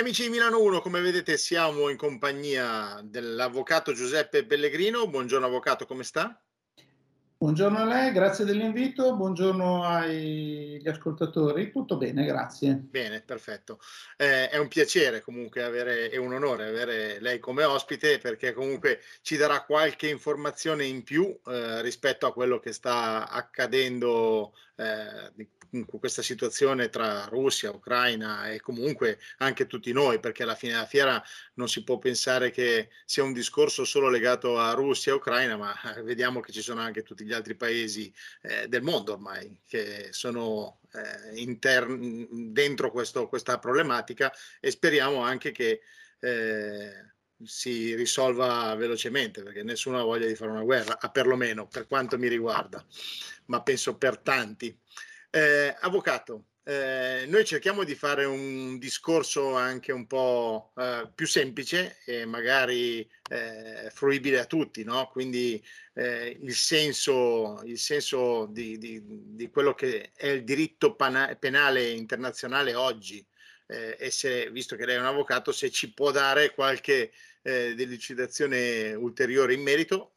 Cari amici di Milano 1, come vedete siamo in compagnia dell'avvocato Giuseppe Pellegrino. Buongiorno avvocato, come sta? Buongiorno a lei, grazie dell'invito, buongiorno agli ascoltatori, tutto bene, grazie. Bene, perfetto. Eh, è un piacere comunque avere, è un onore avere lei come ospite perché comunque ci darà qualche informazione in più eh, rispetto a quello che sta accadendo eh, questa situazione tra Russia, Ucraina e comunque anche tutti noi, perché alla fine della fiera non si può pensare che sia un discorso solo legato a Russia e Ucraina, ma vediamo che ci sono anche tutti gli altri paesi eh, del mondo ormai che sono eh, intern- dentro questo, questa problematica e speriamo anche che eh, si risolva velocemente perché nessuno ha voglia di fare una guerra, perlomeno per quanto mi riguarda, ma penso per tanti. Eh, avvocato, eh, noi cerchiamo di fare un discorso anche un po' eh, più semplice e magari eh, fruibile a tutti, no? quindi eh, il senso, il senso di, di, di, quello che è il diritto pana- penale internazionale oggi eh, e se, visto che lei è un avvocato, se ci può dare qualche delucidazione ulteriore in merito,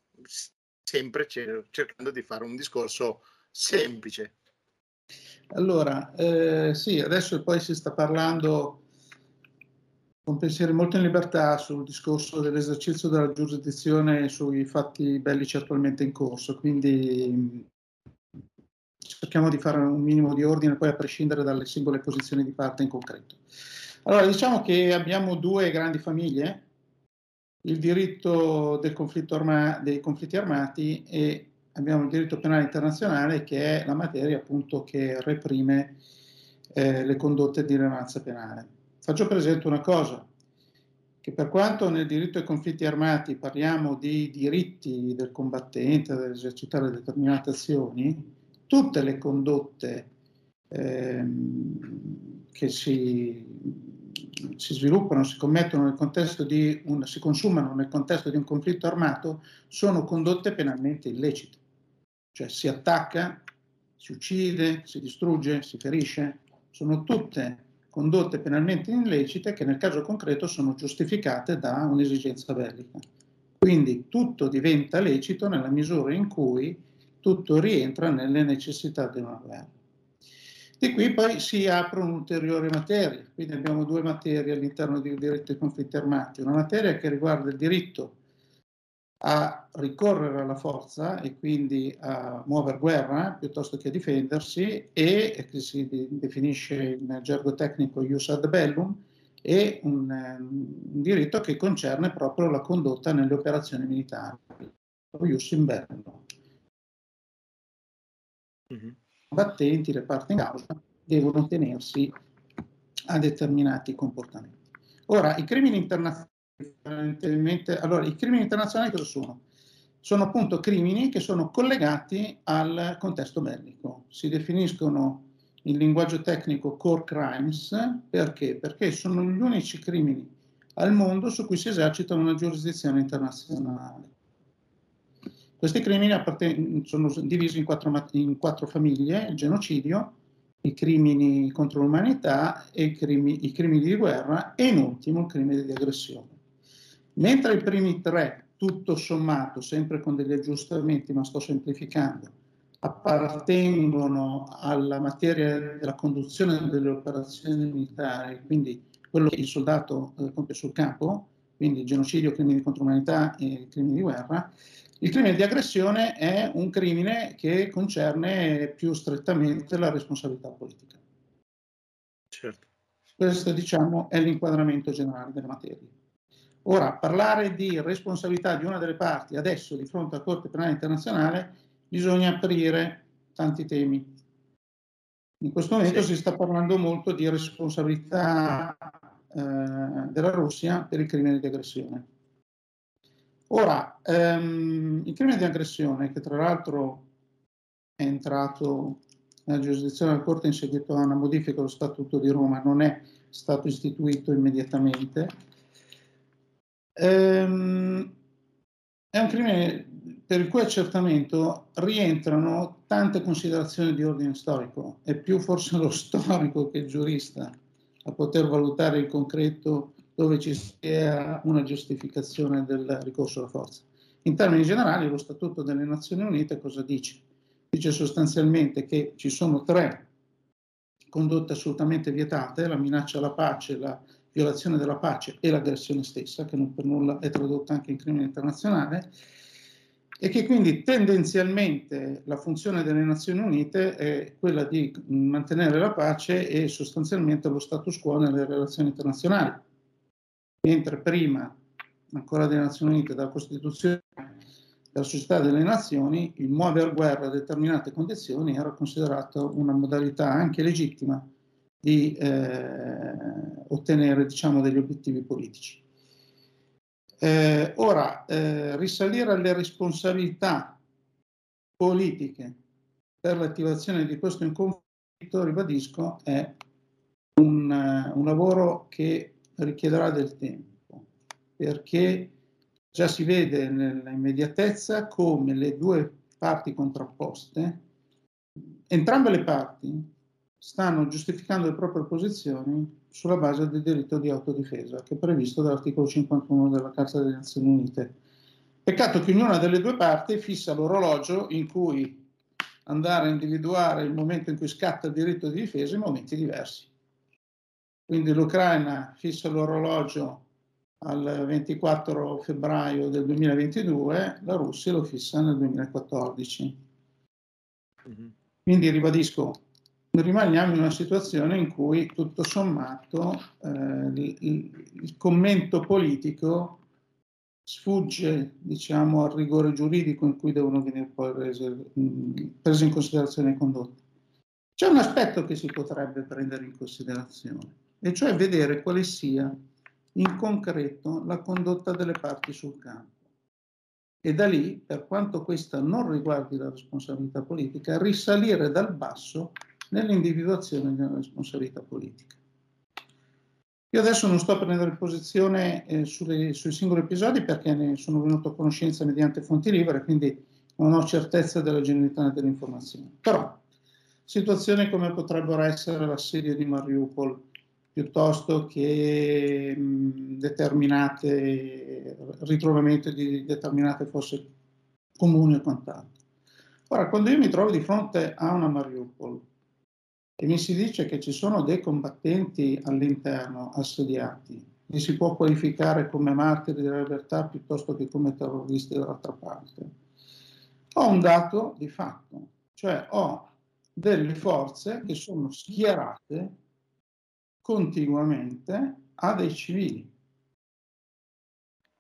sempre cercando di fare un discorso semplice. Allora, eh, sì, adesso poi si sta parlando con pensieri molto in libertà sul discorso dell'esercizio della giurisdizione sui fatti bellici attualmente in corso, quindi cerchiamo di fare un minimo di ordine poi a prescindere dalle singole posizioni di parte in concreto. Allora, diciamo che abbiamo due grandi famiglie, il diritto del conflitto arma- dei conflitti armati e abbiamo il diritto penale internazionale che è la materia appunto che reprime eh, le condotte di rilevanza penale. Faccio presente una cosa, che per quanto nel diritto ai conflitti armati parliamo di diritti del combattente ad esercitare determinate azioni, tutte le condotte ehm, che si, si, sviluppano, si commettono nel contesto di un, si consumano nel contesto di un conflitto armato sono condotte penalmente illecite cioè si attacca, si uccide, si distrugge, si ferisce, sono tutte condotte penalmente illecite che nel caso concreto sono giustificate da un'esigenza bellica. Quindi tutto diventa lecito nella misura in cui tutto rientra nelle necessità di una guerra. Di qui poi si aprono ulteriori materie, quindi abbiamo due materie all'interno del diritto ai conflitti armati, una materia che riguarda il diritto a ricorrere alla forza e quindi a muovere guerra piuttosto che a difendersi e che si definisce in gergo tecnico ius ad bellum e un, un diritto che concerne proprio la condotta nelle operazioni militari, lo ius in bello. Mm-hmm. I combattenti, le parti in causa, devono tenersi a determinati comportamenti. Ora, i crimini internazionali allora, i crimini internazionali cosa sono? Sono appunto crimini che sono collegati al contesto bellico. Si definiscono in linguaggio tecnico core crimes perché? Perché sono gli unici crimini al mondo su cui si esercita una giurisdizione internazionale. Questi crimini sono divisi in quattro, in quattro, famiglie, il genocidio, i crimini contro l'umanità, i i crimini di guerra e in ultimo il crimine di aggressione. Mentre i primi tre, tutto sommato, sempre con degli aggiustamenti, ma sto semplificando, appartengono alla materia della conduzione delle operazioni militari, quindi quello che il soldato eh, compie sul campo, quindi genocidio, crimini contro l'umanità e crimini di guerra, il crimine di aggressione è un crimine che concerne più strettamente la responsabilità politica. Certo. Questo, diciamo, è l'inquadramento generale della materia. Ora, parlare di responsabilità di una delle parti adesso di fronte alla Corte Penale Internazionale bisogna aprire tanti temi. In questo momento sì. si sta parlando molto di responsabilità eh, della Russia per il crimine di aggressione. Ora, ehm, il crimine di aggressione, che tra l'altro è entrato nella giurisdizione della Corte in seguito a una modifica dello Statuto di Roma, non è stato istituito immediatamente, Ehm, è un crimine per il cui accertamento rientrano tante considerazioni di ordine storico, è più forse lo storico che il giurista a poter valutare in concreto dove ci sia una giustificazione del ricorso alla forza. In termini generali, lo Statuto delle Nazioni Unite cosa dice? Dice sostanzialmente che ci sono tre condotte assolutamente vietate, la minaccia alla pace, la violazione della pace e l'aggressione stessa, che non per nulla è tradotta anche in crimine internazionale, e che quindi tendenzialmente la funzione delle Nazioni Unite è quella di mantenere la pace e sostanzialmente lo status quo nelle relazioni internazionali. Mentre prima, ancora delle Nazioni Unite, dalla Costituzione della società delle nazioni, il muovere guerra a determinate condizioni era considerato una modalità anche legittima di eh, ottenere diciamo, degli obiettivi politici. Eh, ora, eh, risalire alle responsabilità politiche per l'attivazione di questo inconflitto, ribadisco, è un, uh, un lavoro che richiederà del tempo, perché già si vede nell'immediatezza come le due parti contrapposte, entrambe le parti stanno giustificando le proprie posizioni sulla base del diritto di autodifesa che è previsto dall'articolo 51 della Carta delle Nazioni Unite. Peccato che ognuna delle due parti fissa l'orologio in cui andare a individuare il momento in cui scatta il diritto di difesa in momenti diversi. Quindi l'Ucraina fissa l'orologio al 24 febbraio del 2022, la Russia lo fissa nel 2014. Mm-hmm. Quindi ribadisco, rimaniamo in una situazione in cui tutto sommato eh, il, il, commento politico sfugge diciamo, al rigore giuridico in cui devono venire poi prese, prese in considerazione le condotte. C'è un aspetto che si potrebbe prendere in considerazione, e cioè vedere quale sia in concreto la condotta delle parti sul campo. E da lì, per quanto questa non riguardi la responsabilità politica, risalire dal basso nell'individuazione della responsabilità politica. Io adesso non sto a prendere posizione eh, sulle, sui singoli episodi perché ne sono venuto a conoscenza mediante fonti libere, quindi non ho certezza della genuinità delle informazioni. Però, situazioni come potrebbero essere l'assedio di Mariupol, piuttosto che mh, determinate ritrovamento di determinate fosse comuni e quant'altro. Ora, quando io mi trovo di fronte a una Mariupol e mi si dice che ci sono dei combattenti all'interno assediati, li si può qualificare come martiri della libertà piuttosto che come terroristi dall'altra parte. Ho un dato di fatto, cioè ho delle forze che sono schierate continuamente a dei civili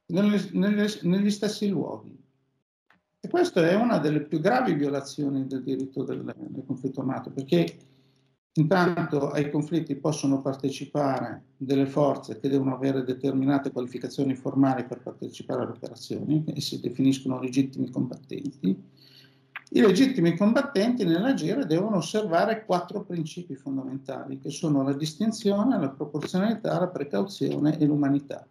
nelle, nelle, negli stessi luoghi. E questa è una delle più gravi violazioni del diritto del, del conflitto armato, perché Intanto ai conflitti possono partecipare delle forze che devono avere determinate qualificazioni formali per partecipare alle operazioni e si definiscono legittimi combattenti. I legittimi combattenti nell'agire devono osservare quattro principi fondamentali che sono la distinzione, la proporzionalità, la precauzione e l'umanità.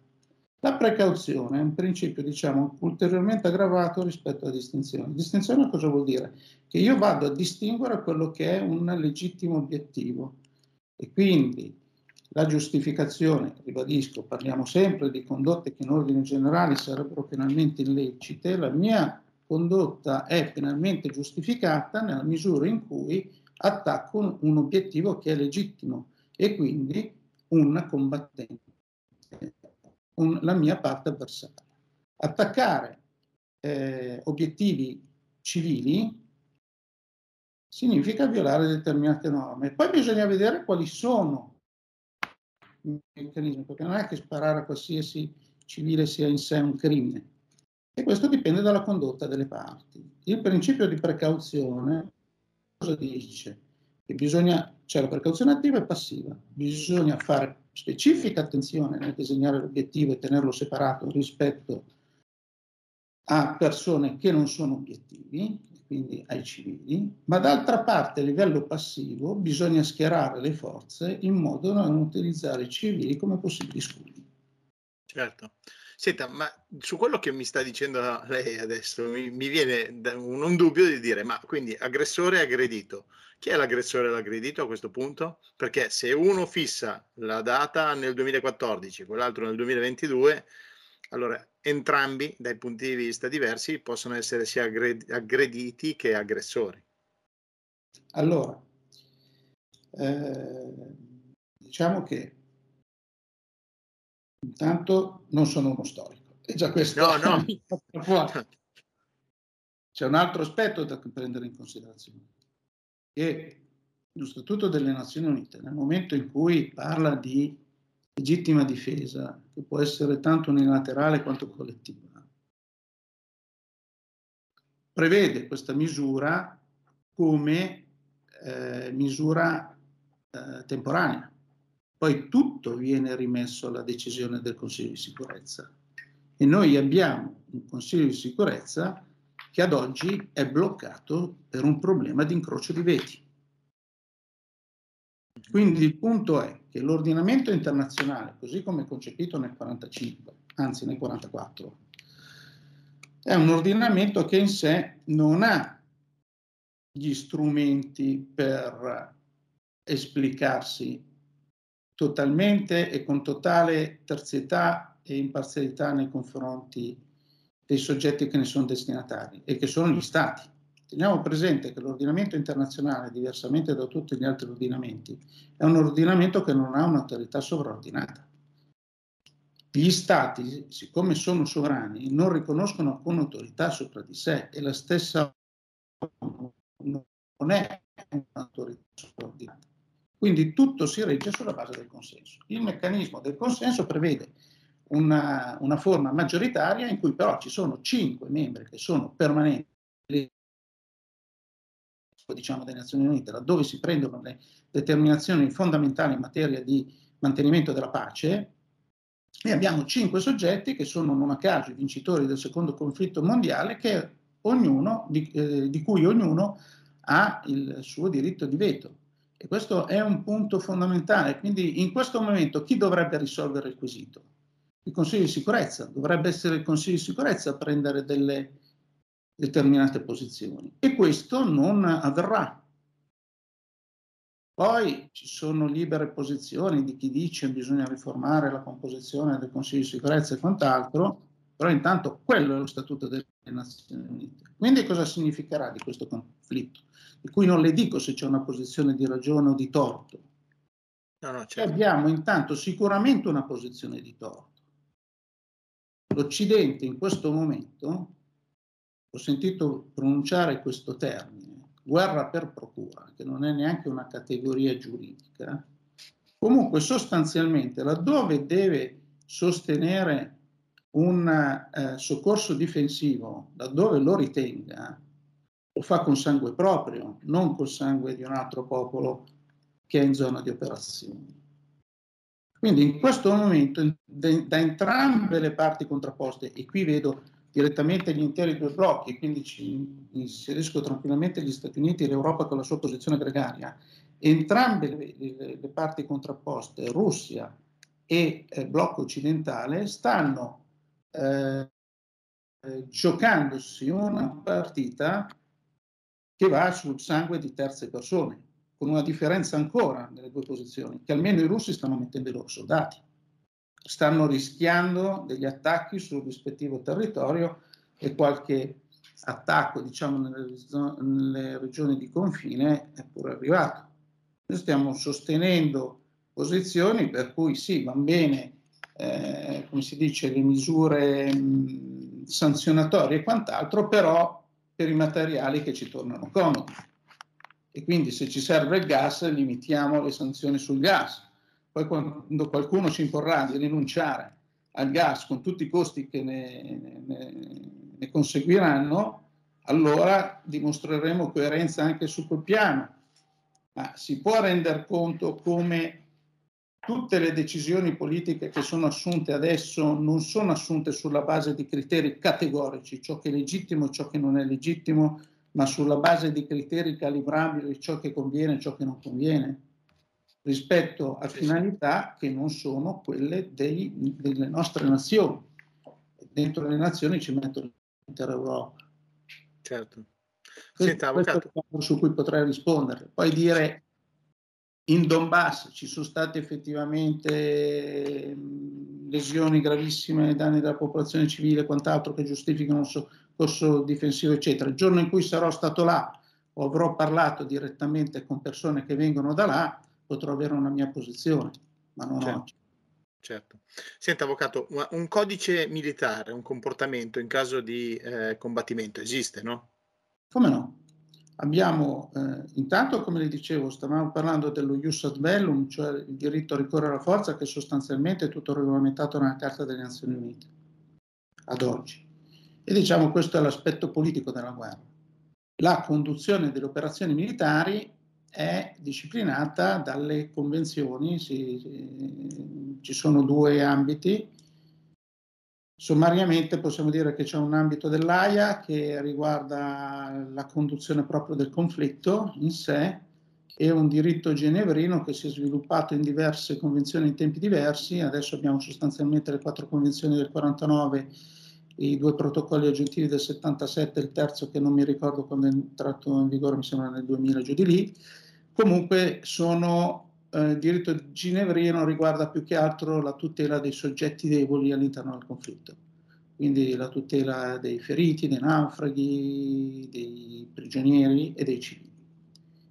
La precauzione è un principio, diciamo, ulteriormente aggravato rispetto alla distinzione. Distinzione cosa vuol dire? Che io vado a distinguere quello che è un legittimo obiettivo e quindi la giustificazione, ribadisco, parliamo sempre di condotte che in ordine generale sarebbero penalmente illecite, la mia condotta è penalmente giustificata nella misura in cui attacco un obiettivo che è legittimo e quindi un combattente un, la mia parte avversaria. Attaccare eh, obiettivi civili significa violare determinate norme. Poi bisogna vedere quali sono i meccanismi, perché non è che sparare a qualsiasi civile sia in sé un crimine. E questo dipende dalla condotta delle parti. Il principio di precauzione cosa dice? Che bisogna, c'è la precauzione attiva e passiva, bisogna fare specifica attenzione nel disegnare l'obiettivo e tenerlo separato rispetto a persone che non sono obiettivi, quindi ai civili, ma d'altra parte a livello passivo bisogna schierare le forze in modo da non utilizzare i civili come possibili scudi. Certo. Senta, ma su quello che mi sta dicendo lei adesso mi, mi viene un, un, dubbio di dire, ma quindi aggressore e aggredito. Chi è l'aggressore e l'aggredito a questo punto? Perché se uno fissa la data nel 2014, quell'altro nel 2022, allora entrambi dai punti di vista diversi possono essere sia aggrediti che aggressori. Allora, eh, diciamo che Intanto non sono uno storico. E già questo no, no. C'è un altro aspetto da prendere in considerazione, che lo Statuto delle Nazioni Unite, nel momento in cui parla di legittima difesa, che può essere tanto unilaterale quanto collettiva, prevede questa misura come eh, misura eh, temporanea poi tutto viene rimesso alla decisione del Consiglio di sicurezza. E noi abbiamo un Consiglio di sicurezza che ad oggi è bloccato per un problema di incrocio di veti. Quindi il punto è che l'ordinamento internazionale, così come concepito nel 45, anzi nel 44, è un ordinamento che in sé non ha gli strumenti per esplicarsi totalmente e con totale terzietà e imparzialità nei confronti dei soggetti che ne sono destinatari e che sono gli Stati. Teniamo presente che l'ordinamento internazionale, diversamente da tutti gli altri ordinamenti, è un ordinamento che non ha un'autorità sovraordinata. Gli Stati, siccome sono sovrani, non riconoscono alcuna autorità sopra di sé e la stessa non è un'autorità sovraordinata. Quindi tutto si regge sulla base del consenso. Il meccanismo del consenso prevede una, una forma maggioritaria in cui però ci sono cinque membri che sono permanenti diciamo, delle Nazioni Unite, laddove si prendono le determinazioni fondamentali in materia di mantenimento della pace, e abbiamo cinque soggetti che sono non a caso i vincitori del secondo conflitto mondiale, ognuno, di, eh, di cui ognuno ha il suo diritto di veto. E questo è un punto fondamentale. Quindi in questo momento chi dovrebbe risolvere il quesito? Il Consiglio di sicurezza. Dovrebbe essere il Consiglio di sicurezza a prendere delle determinate posizioni. E questo non avverrà. Poi ci sono libere posizioni di chi dice che bisogna riformare la composizione del Consiglio di sicurezza e quant'altro, però intanto quello è lo Statuto delle Nazioni Unite. Quindi cosa significherà di questo conflitto? Di cui non le dico se c'è una posizione di ragione o di torto. No, no, certo. Abbiamo intanto sicuramente una posizione di torto. L'Occidente in questo momento, ho sentito pronunciare questo termine, guerra per procura, che non è neanche una categoria giuridica, comunque sostanzialmente laddove deve sostenere un eh, soccorso difensivo laddove lo ritenga, lo fa con sangue proprio, non col sangue di un altro popolo che è in zona di operazioni. Quindi in questo momento da entrambe le parti contrapposte, e qui vedo direttamente gli interi due blocchi, quindi ci inserisco tranquillamente gli Stati Uniti e l'Europa con la sua posizione gregaria, entrambe le, le, le parti contrapposte, Russia e eh, blocco occidentale, stanno eh, giocandosi una partita che va sul sangue di terze persone, con una differenza ancora nelle due posizioni, che almeno i russi stanno mettendo i loro soldati, stanno rischiando degli attacchi sul rispettivo territorio e qualche attacco, diciamo, nelle, nelle regioni di confine è pure arrivato. Noi stiamo sostenendo posizioni per cui sì, va bene eh, come si dice, le misure mh, sanzionatorie e quant'altro, però per i materiali che ci tornano comodi. E quindi se ci serve il gas, limitiamo le sanzioni sul gas. Poi quando qualcuno ci imporrà di rinunciare al gas con tutti i costi che ne, ne, ne conseguiranno, allora dimostreremo coerenza anche su quel piano. Ma si può rendere conto come tutte le decisioni politiche che sono assunte adesso non sono assunte sulla base di criteri categorici, ciò che è legittimo e ciò che non è legittimo, ma sulla base di criteri calibrabili, ciò che conviene e ciò che non conviene. rispetto a finalità che non sono quelle dei, delle nostre nazioni. Dentro le nazioni ci metto l'intera Europa. Certo. Senta, avvocato. su cui potrei rispondere. Poi dire in Donbass ci sono state effettivamente lesioni gravissime, danni della popolazione civile e quant'altro che giustificano il corso difensivo, eccetera. Il giorno in cui sarò stato là o avrò parlato direttamente con persone che vengono da là, potrò avere una mia posizione, ma non certo. oggi. Certo. Senta, avvocato, un codice militare, un comportamento in caso di eh, combattimento esiste, no? Come no? Abbiamo, eh, intanto, come le dicevo, stavamo parlando dello ius ad bellum, cioè il diritto a ricorrere alla forza, che sostanzialmente è tutto regolamentato nella Carta delle Nazioni Unite, ad oggi. E diciamo questo è l'aspetto politico della guerra. La conduzione delle operazioni militari è disciplinata dalle convenzioni, si, si, ci sono due ambiti. Sommariamente possiamo dire che c'è un ambito dell'AIA che riguarda la conduzione proprio del conflitto in sé e un diritto genevrino che si è sviluppato in diverse convenzioni in tempi diversi. Adesso abbiamo sostanzialmente le quattro convenzioni del 49 i due protocolli aggiuntivi del 77 il terzo che non mi ricordo quando è entrato in vigore, mi sembra nel 2000, giù di lì, Comunque sono eh, diritto ginevrino riguarda più che altro la tutela dei soggetti deboli all'interno del conflitto, quindi la tutela dei feriti, dei naufraghi, dei prigionieri e dei civili.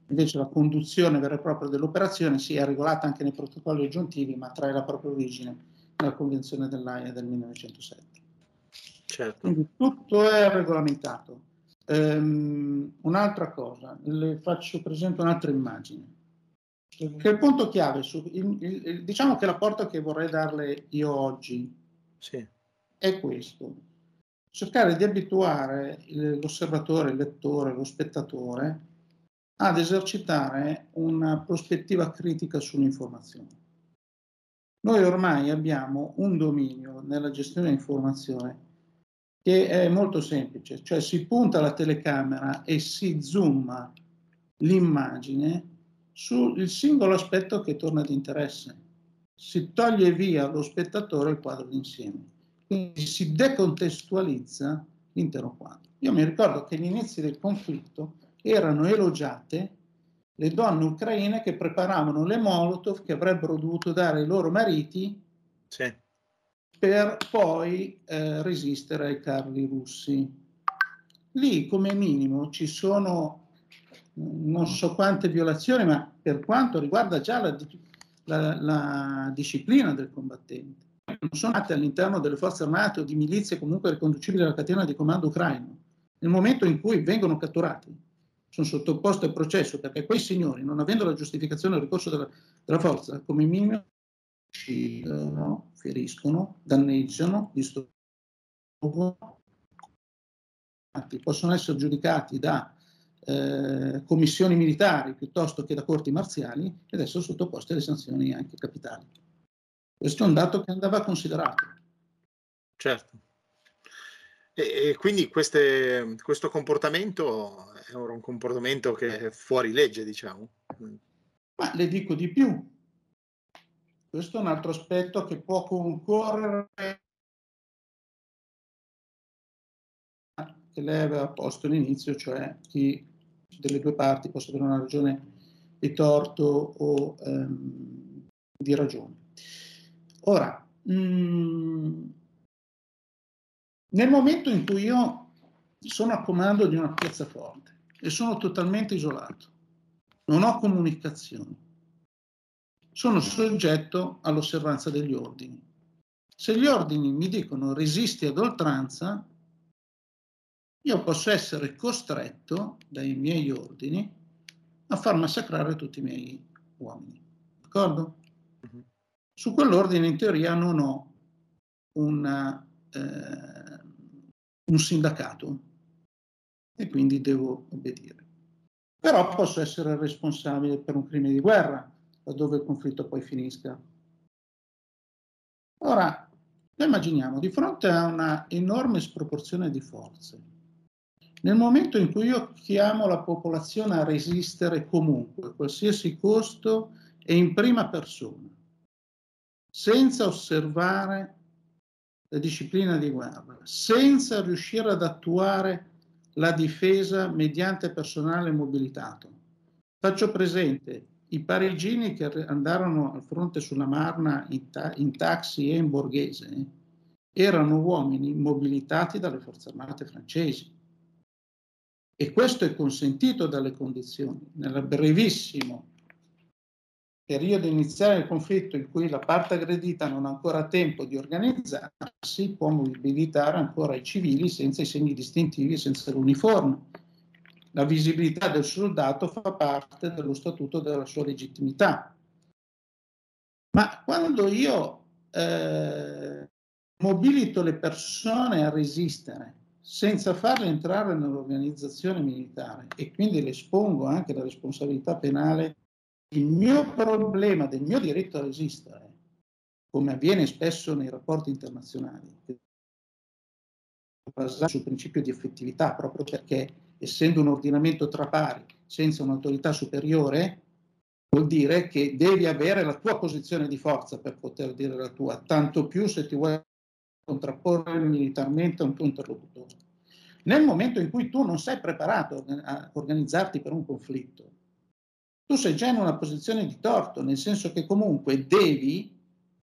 Invece la conduzione vera e propria dell'operazione si è regolata anche nei protocolli aggiuntivi, ma trae la propria origine nella Convenzione dell'AIA del 1907. Certo. Quindi tutto è regolamentato. Um, un'altra cosa, le faccio presente un'altra immagine. Che il punto chiave, su, il, il, diciamo che l'apporto che vorrei darle io oggi sì. è questo. Cercare di abituare l'osservatore, il lettore, lo spettatore ad esercitare una prospettiva critica sull'informazione. Noi ormai abbiamo un dominio nella gestione dell'informazione che è molto semplice, cioè si punta la telecamera e si zooma l'immagine sul singolo aspetto che torna di interesse. Si toglie via lo spettatore il quadro d'insieme, quindi si decontestualizza l'intero quadro. Io mi ricordo che agli inizi del conflitto erano elogiate le donne ucraine che preparavano le molotov che avrebbero dovuto dare ai loro mariti sì per poi eh, resistere ai carri russi. Lì come minimo ci sono non so quante violazioni, ma per quanto riguarda già la, la, la disciplina del combattente. Non sono nate all'interno delle forze armate o di milizie comunque riconducibili alla catena di comando ucraino. Nel momento in cui vengono catturati, sono sottoposti al processo perché quei signori, non avendo la giustificazione del ricorso della, della forza, come minimo uccidono, feriscono, danneggiano, distruggono, possono essere giudicati da eh, commissioni militari piuttosto che da corti marziali ed essere sottoposti alle sanzioni anche capitali. Questo è un dato che andava considerato. Certo. E, e quindi queste, questo comportamento è un comportamento che è fuori legge, diciamo. Ma le dico di più, questo è un altro aspetto che può concorrere che lei aveva posto all'inizio, cioè chi delle due parti possa avere una ragione di torto o ehm, di ragione. Ora, mh, mm, nel momento in cui io sono a comando di una piazzaforte e sono totalmente isolato, non ho comunicazioni, sono soggetto all'osservanza degli ordini. Se gli ordini mi dicono resisti ad oltranza, io posso essere costretto dai miei ordini a far massacrare tutti i miei uomini. D'accordo? Uh-huh. Su quell'ordine in teoria non ho una, eh, un sindacato e quindi devo obbedire. Però posso essere responsabile per un crimine di guerra, laddove il conflitto poi finisca. Ora, noi immaginiamo di fronte a una enorme sproporzione di forze, nel momento in cui io chiamo la popolazione a resistere comunque, a qualsiasi costo e in prima persona, senza osservare la disciplina di guerra, senza riuscire ad attuare la difesa mediante personale mobilitato. Faccio presente i parigini che andarono al fronte sulla Marna in, ta- in taxi e in borghese erano uomini mobilitati dalle forze armate francesi. E questo è consentito dalle condizioni. Nel brevissimo periodo iniziale del conflitto in cui la parte aggredita non ha ancora tempo di organizzarsi, può mobilitare ancora i civili senza i segni distintivi e senza l'uniforme. La visibilità del soldato fa parte dello statuto della sua legittimità. Ma quando io eh, mobilito le persone a resistere senza farle entrare nell'organizzazione militare e quindi le espongo anche alla responsabilità penale il mio problema del mio diritto a resistere, come avviene spesso nei rapporti internazionali, basato sul principio di effettività, proprio perché essendo un ordinamento tra pari, senza un'autorità superiore, vuol dire che devi avere la tua posizione di forza per poter dire la tua, tanto più se ti vuoi contrapporre militarmente a un tuo interlocutore. Nel momento in cui tu non sei preparato a organizzarti per un conflitto, tu sei già in una posizione di torto, nel senso che comunque devi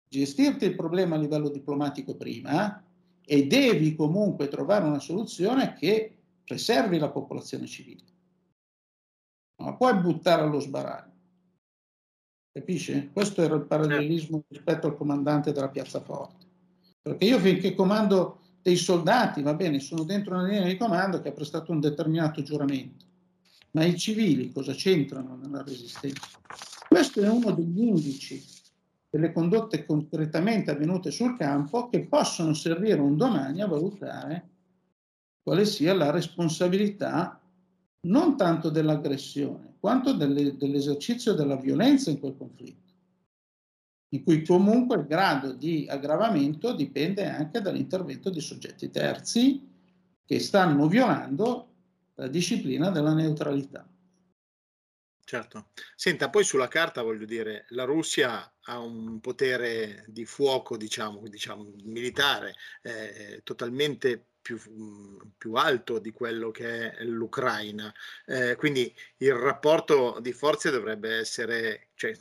gestirti il problema a livello diplomatico prima e devi comunque trovare una soluzione che preservi la popolazione civile. Non puoi buttare allo sbaraglio. Capisci? Questo era il parallelismo rispetto al comandante della piazza forte. Perché io finché comando dei soldati, va bene, sono dentro una linea di comando che ha prestato un determinato giuramento ma i civili cosa c'entrano nella resistenza? Questo è uno degli indici delle condotte concretamente avvenute sul campo che possono servire un domani a valutare quale sia la responsabilità non tanto dell'aggressione, quanto delle, dell'esercizio della violenza in quel conflitto, in cui comunque il grado di aggravamento dipende anche dall'intervento di soggetti terzi che stanno violando la disciplina della neutralità. Certo. Senta, poi sulla carta voglio dire, la Russia ha un potere di fuoco, diciamo, diciamo militare, eh, totalmente più, più, alto di quello che è l'Ucraina. Eh, quindi il rapporto di forze dovrebbe essere, cioè,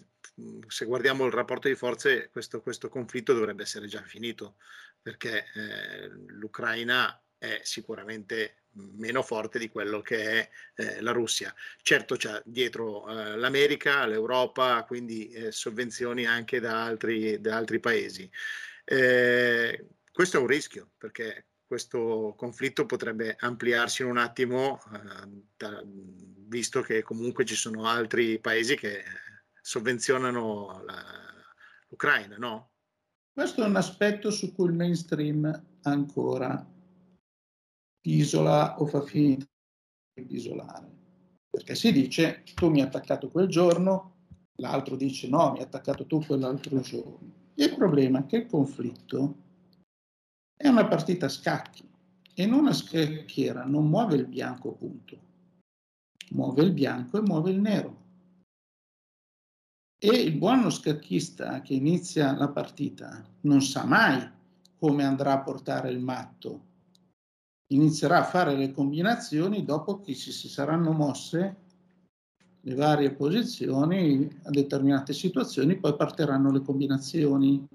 se guardiamo il rapporto di forze, questo, questo conflitto dovrebbe essere già finito, perché eh, l'Ucraina è sicuramente meno forte di quello che è eh, la Russia. Certo c'è dietro eh, l'America, l'Europa, quindi eh, sovvenzioni anche da altri, da altri paesi. Eh, questo è un rischio perché questo conflitto potrebbe ampliarsi in un attimo, eh, da, visto che comunque ci sono altri paesi che sovvenzionano la, l'Ucraina, no? Questo è un aspetto su cui il mainstream ancora isola o fa finta di isolare. Perché si dice tu mi hai attaccato quel giorno, l'altro dice no, mi hai attaccato tu quell'altro giorno. Il problema è che il conflitto è una partita a scacchi e in una scacchiera non muove il bianco punto, muove il bianco e muove il nero. E il buono scacchista che inizia la partita non sa mai come andrà a portare il matto inizierà a fare le combinazioni dopo che si, si saranno mosse le varie posizioni a determinate situazioni, poi partiranno le combinazioni.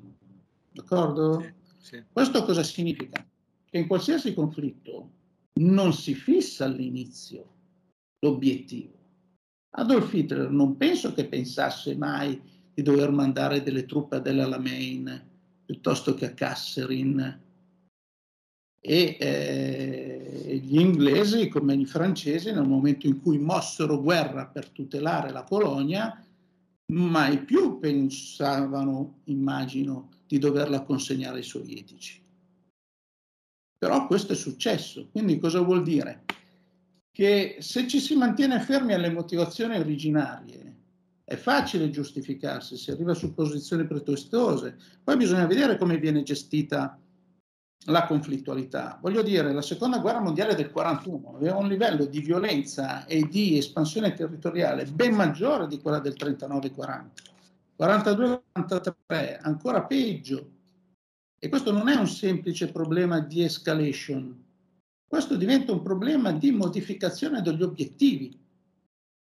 D'accordo? Sì, sì. Questo cosa significa? Che in qualsiasi conflitto non si fissa all'inizio l'obiettivo. Adolf Hitler non penso che pensasse mai di dover mandare delle truppe ad El Alamein piuttosto che a Kasserin e eh, gli inglesi come i francesi nel momento in cui mossero guerra per tutelare la Polonia mai più pensavano, immagino, di doverla consegnare ai sovietici. Però questo è successo, quindi cosa vuol dire? Che se ci si mantiene fermi alle motivazioni originarie è facile giustificarsi, si arriva su posizioni pretestose, poi bisogna vedere come viene gestita la conflittualità. Voglio dire, la seconda guerra mondiale del 41 aveva un livello di violenza e di espansione territoriale ben maggiore di quella del 39-40. 42-43, ancora peggio. E questo non è un semplice problema di escalation, questo diventa un problema di modificazione degli obiettivi,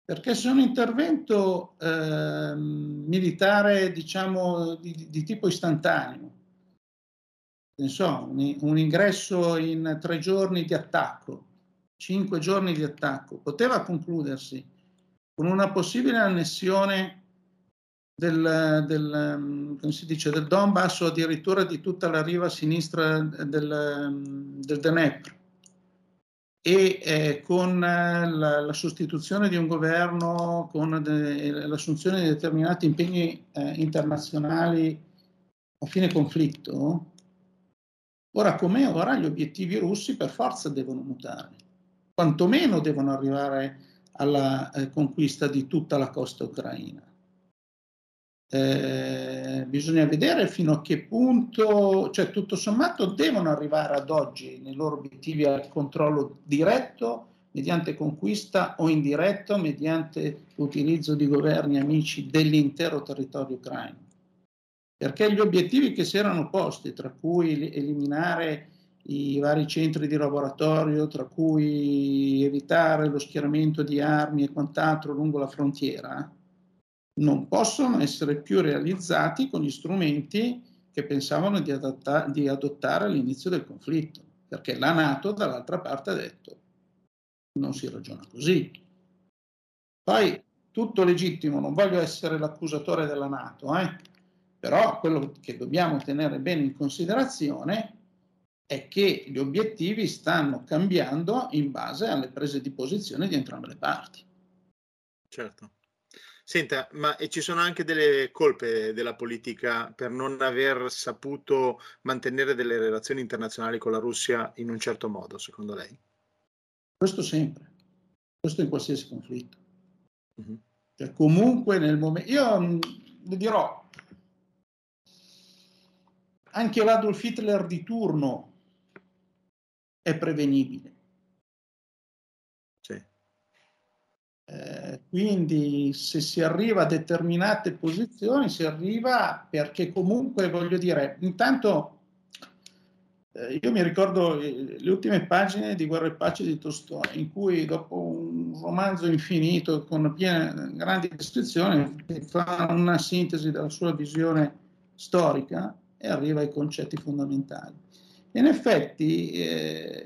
perché se un intervento eh, militare, diciamo, di, di, tipo istantaneo, so, un, un ingresso in tre giorni di attacco, cinque giorni di attacco, poteva concludersi con una possibile annessione del, del, del Donbass o addirittura di tutta la riva sinistra del, del Dnepr e eh, con la, la, sostituzione di un governo, con de, l'assunzione di determinati impegni eh, internazionali a fine conflitto, ora come ora gli obiettivi russi per forza devono mutare, quantomeno devono arrivare alla eh, conquista di tutta la costa ucraina. Eh, bisogna vedere fino a che punto, cioè tutto sommato devono arrivare ad oggi nei loro obiettivi al controllo diretto mediante conquista o indiretto mediante l'utilizzo di governi amici dell'intero territorio ucraino. Perché gli obiettivi che si erano posti, tra cui eliminare i vari centri di laboratorio, tra cui evitare lo schieramento di armi e quant'altro lungo la frontiera, non possono essere più realizzati con gli strumenti che pensavano di, adatta- di adottare all'inizio del conflitto, perché la Nato dall'altra parte ha detto non si ragiona così. Poi tutto legittimo, non voglio essere l'accusatore della Nato, eh? però quello che dobbiamo tenere bene in considerazione è che gli obiettivi stanno cambiando in base alle prese di posizione di entrambe le parti. Certo. Senta, ma ci sono anche delle colpe della politica per non aver saputo mantenere delle relazioni internazionali con la Russia in un certo modo, secondo lei? Questo sempre, questo in qualsiasi conflitto. Uh-huh. Cioè, comunque nel momento... Io mh, le dirò, anche l'Adolf Hitler di turno è prevenibile. Eh, quindi se si arriva a determinate posizioni si arriva perché comunque voglio dire, intanto eh, io mi ricordo eh, le ultime pagine di Guerra e Pace di Tolstoi in cui dopo un romanzo infinito con piene, grandi descrizioni fa una sintesi della sua visione storica e arriva ai concetti fondamentali. In effetti eh,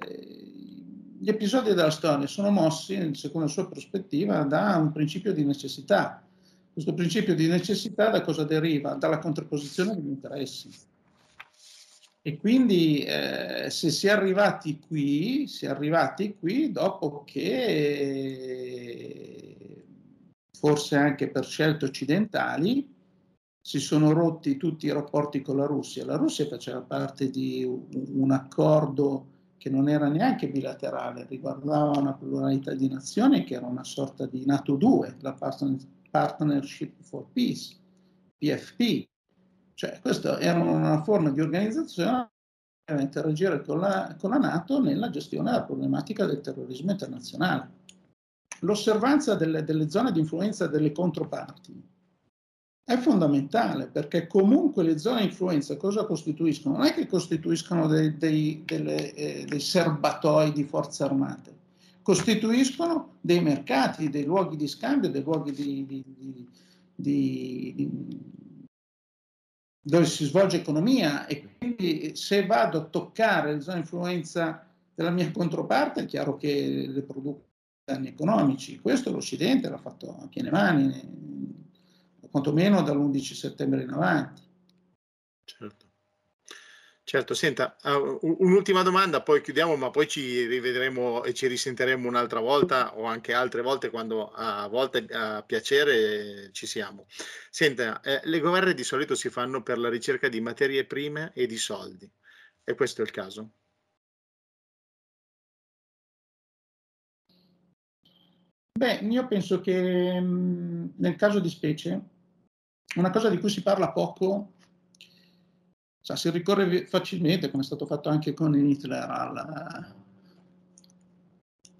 gli episodi della storia sono mossi, secondo la sua prospettiva, da un principio di necessità. Questo principio di necessità da cosa deriva? Dalla contrapposizione degli interessi. E quindi eh, se si è arrivati qui, si è arrivati qui dopo che, forse anche per scelte occidentali, si sono rotti tutti i rapporti con la Russia. La Russia faceva parte di un accordo che non era neanche bilaterale, riguardava una pluralità di nazioni che era una sorta di NATO 2, la Partnership for Peace, PFP. Cioè, questa era una forma di organizzazione per interagire con la, con la Nato nella gestione della problematica del terrorismo internazionale. L'osservanza delle, delle zone di influenza delle controparti è fondamentale perché comunque le zone di influenza cosa costituiscono? Non è che costituiscono dei, dei, delle, eh, dei serbatoi di forze armate, costituiscono dei mercati, dei luoghi di scambio, dei luoghi di, di, di, dove si svolge economia e quindi se vado a toccare le zone di influenza della mia controparte è chiaro che le produco danni economici. Questo l'Occidente l'ha fatto a piene mani quantomeno dall'11 settembre in avanti. Certo. Certo, senta, uh, un'ultima domanda, poi chiudiamo, ma poi ci rivedremo e ci risentiremo un'altra volta o anche altre volte quando a volte a piacere ci siamo. Senta, eh, le guerre di solito si fanno per la ricerca di materie prime e di soldi. E questo è il caso? Beh, io penso che mh, nel caso di specie una cosa di cui si parla poco, cioè, si ricorre facilmente, come è stato fatto anche con Hitler, alla,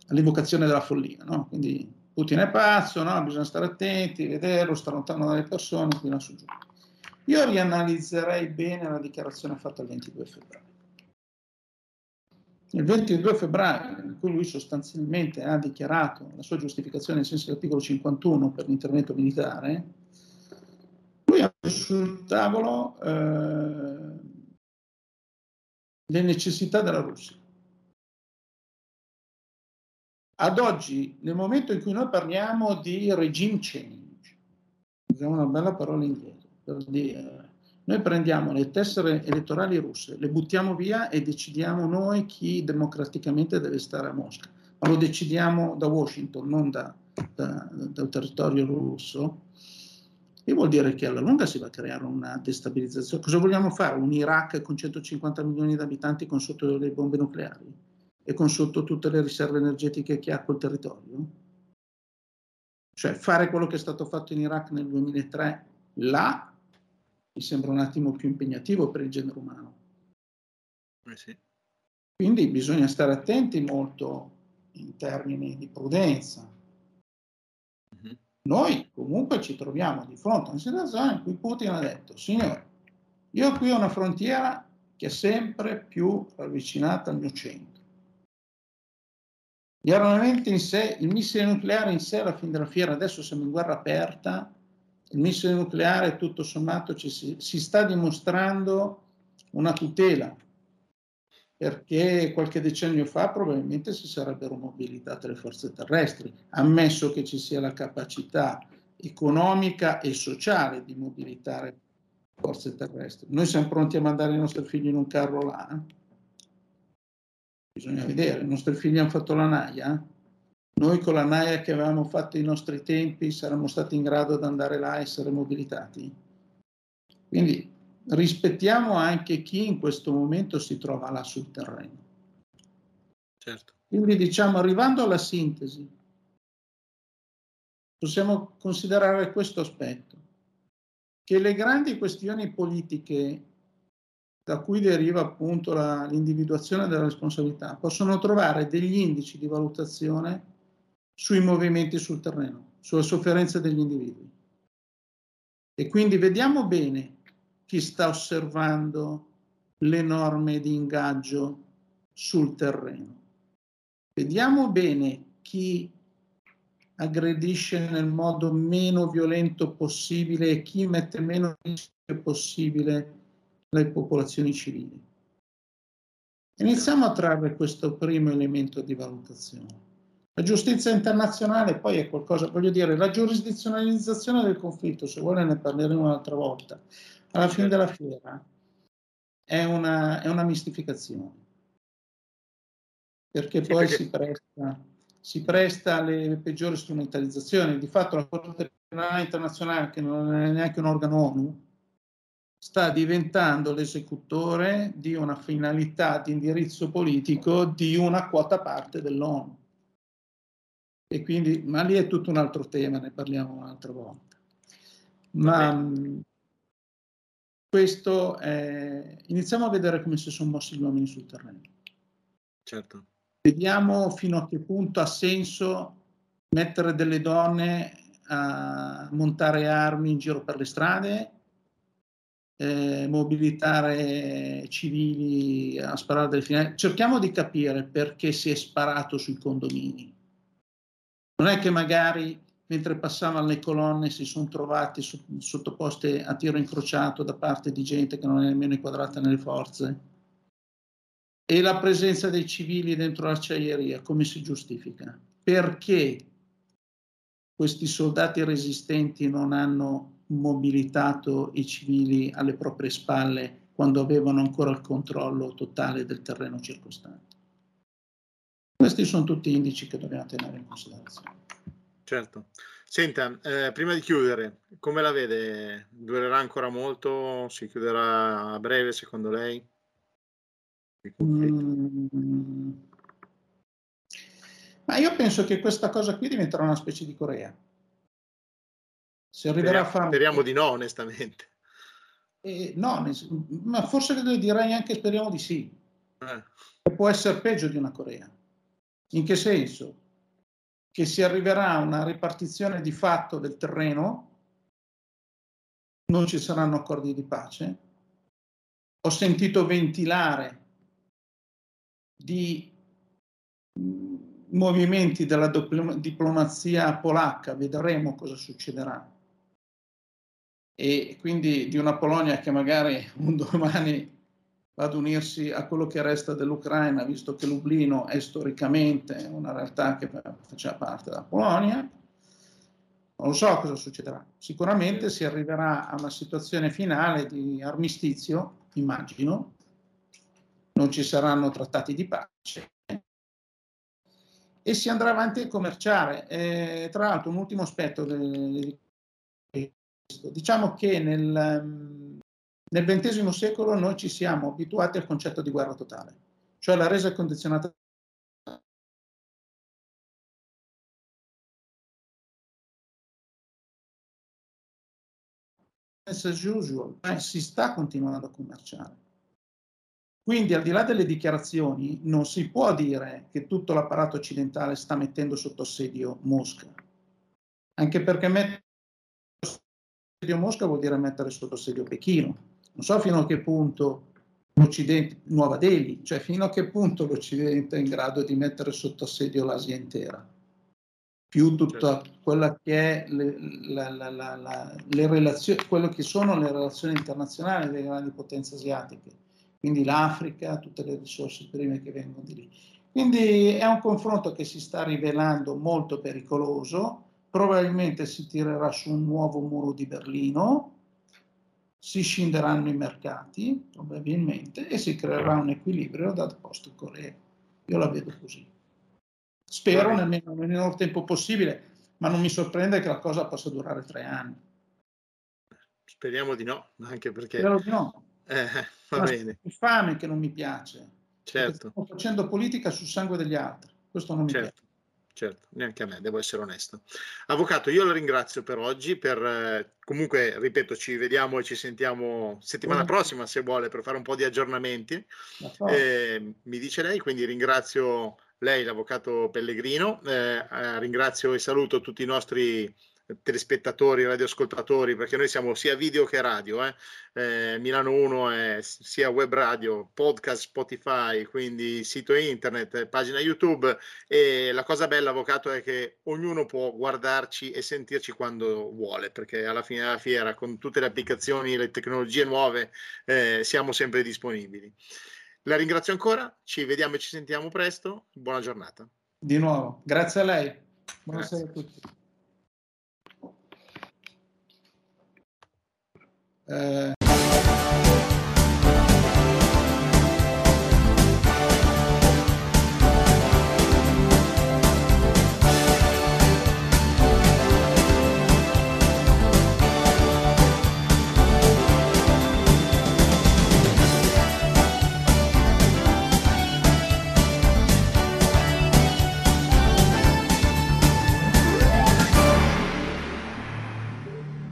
all'invocazione della follia. No? Quindi Putin è pazzo, no? bisogna stare attenti, vederlo, stare lontano dalle persone, qui su giù. Io rianalizzerei bene la dichiarazione fatta il 22 febbraio. Il 22 febbraio, in cui lui sostanzialmente ha dichiarato la sua giustificazione nel senso dell'articolo 51 per l'intervento militare, sul tavolo eh, le necessità della Russia. Ad oggi, nel momento in cui noi parliamo di regime change, usiamo una bella parola inglese, per dire, noi prendiamo le tessere elettorali russe, le buttiamo via e decidiamo noi chi democraticamente deve stare a Mosca, ma lo decidiamo da Washington, non da, da, dal territorio russo, e vuol dire che alla lunga si va a creare una destabilizzazione. Cosa vogliamo fare? Un Iraq con 150 milioni di abitanti con sotto le bombe nucleari e con sotto tutte le riserve energetiche che ha quel territorio? Cioè fare quello che è stato fatto in Iraq nel 2003, là mi sembra un attimo più impegnativo per il genere umano. Eh sì. Quindi bisogna stare attenti molto in termini di prudenza noi comunque ci troviamo di fronte a una situazione in cui Putin ha detto, signore, io qui ho una frontiera che è sempre più ravvicinata al mio centro. Gli armamenti in sé, il missile nucleare in sé alla fine della fiera, adesso siamo in guerra aperta, il missile nucleare tutto sommato ci si, si sta dimostrando una tutela perché qualche decennio fa probabilmente si sarebbero mobilitate le forze terrestri, ammesso che ci sia la capacità economica e sociale di mobilitare forze terrestri. Noi siamo pronti a mandare i nostri figli in un carro là? Bisogna vedere, i nostri figli hanno fatto la naia? Noi con la naia che avevamo fatto ai nostri tempi saremmo stati in grado di andare là e essere mobilitati? Quindi rispettiamo anche chi in questo momento si trova là sul terreno. Certo. Quindi diciamo, arrivando alla sintesi, possiamo considerare questo aspetto, che le grandi questioni politiche da cui deriva appunto la, l'individuazione della responsabilità possono trovare degli indici di valutazione sui movimenti sul terreno, sulla sofferenza degli individui. E quindi vediamo bene chi sta osservando le norme di ingaggio sul terreno. Vediamo bene chi aggredisce nel modo meno violento possibile e chi mette meno rischio possibile le popolazioni civili. Iniziamo a trarre questo primo elemento di valutazione. La giustizia internazionale poi è qualcosa, voglio dire, la giurisdizionalizzazione del conflitto, se vuole ne parleremo un'altra volta, alla fine della fiera è una, è una mistificazione. Perché sì, poi perché... Si, presta, si presta alle peggiori strumentalizzazioni. Di fatto la Corte Penale Internazionale, che non è neanche un organo ONU, sta diventando l'esecutore di una finalità di indirizzo politico di una quota parte dell'ONU. E quindi, ma lì è tutto un altro tema, ne parliamo un'altra volta. Ma questo è... iniziamo a vedere come si sono mossi gli uomini sul terreno. Certo. Vediamo fino a che punto ha senso mettere delle donne a montare armi in giro per le strade, eh, mobilitare civili a sparare delle finestre. Cerchiamo di capire perché si è sparato sui condomini. Non è che magari mentre passavano le colonne si sono trovati sottoposte a tiro incrociato da parte di gente che non è nemmeno inquadrata nelle forze. E la presenza dei civili dentro l'acciaieria, come si giustifica? Perché questi soldati resistenti non hanno mobilitato i civili alle proprie spalle quando avevano ancora il controllo totale del terreno circostante? Questi sono tutti indici che dobbiamo tenere in considerazione. Certo. Senta, eh, prima di chiudere, come la vede? Durerà ancora molto? Si chiuderà a breve secondo lei? Mm. Ma io penso che questa cosa qui diventerà una specie di Corea. Se arriverà speriamo, a fare... Speriamo di no, onestamente. Eh, no, ma forse direi anche speriamo di sì. Eh. Può essere peggio di una Corea. In che senso? Che si arriverà a una ripartizione di fatto del terreno, non ci saranno accordi di pace. Ho sentito ventilare di mm, movimenti della diplomazia polacca, vedremo cosa succederà. E quindi di una Polonia che magari un domani ad unirsi a quello che resta dell'Ucraina, visto che Lublino è storicamente una realtà che faceva parte della Polonia. Non lo so cosa succederà. Sicuramente si arriverà a una situazione finale di armistizio, immagino. Non ci saranno trattati di pace e si andrà avanti a commerciare. E, tra l'altro, un ultimo aspetto questo. Diciamo che nel, nel XX secolo noi ci siamo abituati al concetto di guerra totale, cioè la resa condizionata as usual, eh, si sta continuando a commerciare. Quindi al di là delle dichiarazioni non si può dire che tutto l'apparato occidentale sta mettendo sotto assedio Mosca, anche perché mettere sotto assedio Mosca vuol dire mettere sotto assedio Pechino, non so fino a che punto l'Occidente, Nuova Delhi, cioè fino a che punto l'Occidente è in grado di mettere sotto assedio l'Asia intera, più tutta certo. quella che è le, la, la, la, le relazioni, quello che sono le relazioni internazionali delle grandi potenze asiatiche, quindi l'Africa, tutte le risorse prime che vengono di lì. Quindi è un confronto che si sta rivelando molto pericoloso, probabilmente si tirerà su un nuovo muro di Berlino, si scenderanno i mercati probabilmente e si creerà un equilibrio dal post Corea. Io la vedo così. Spero nel minor tempo possibile, ma non mi sorprende che la cosa possa durare tre anni. Speriamo di no, anche perché... Spero di no. Eh, va ma bene. È fame che non mi piace. Certo. Sto facendo politica sul sangue degli altri. Questo non mi certo. piace certo, neanche a me, devo essere onesto. Avvocato, io la ringrazio per oggi, per, eh, comunque, ripeto, ci vediamo e ci sentiamo settimana prossima, se vuole, per fare un po' di aggiornamenti. Eh, mi dice lei, quindi ringrazio lei, l'avvocato Pellegrino, eh, eh ringrazio e saluto tutti i nostri telespettatori, radioascoltatori, perché noi siamo sia video che radio. Eh? Eh, Milano 1 è sia web radio, podcast, Spotify, quindi sito internet, pagina YouTube. E la cosa bella, avvocato, è che ognuno può guardarci e sentirci quando vuole, perché alla fine della fiera, con tutte le applicazioni, le tecnologie nuove, eh, siamo sempre disponibili. La ringrazio ancora, ci vediamo e ci sentiamo presto. Buona giornata. Di nuovo, grazie a lei. Buonasera grazie. a tutti. 呃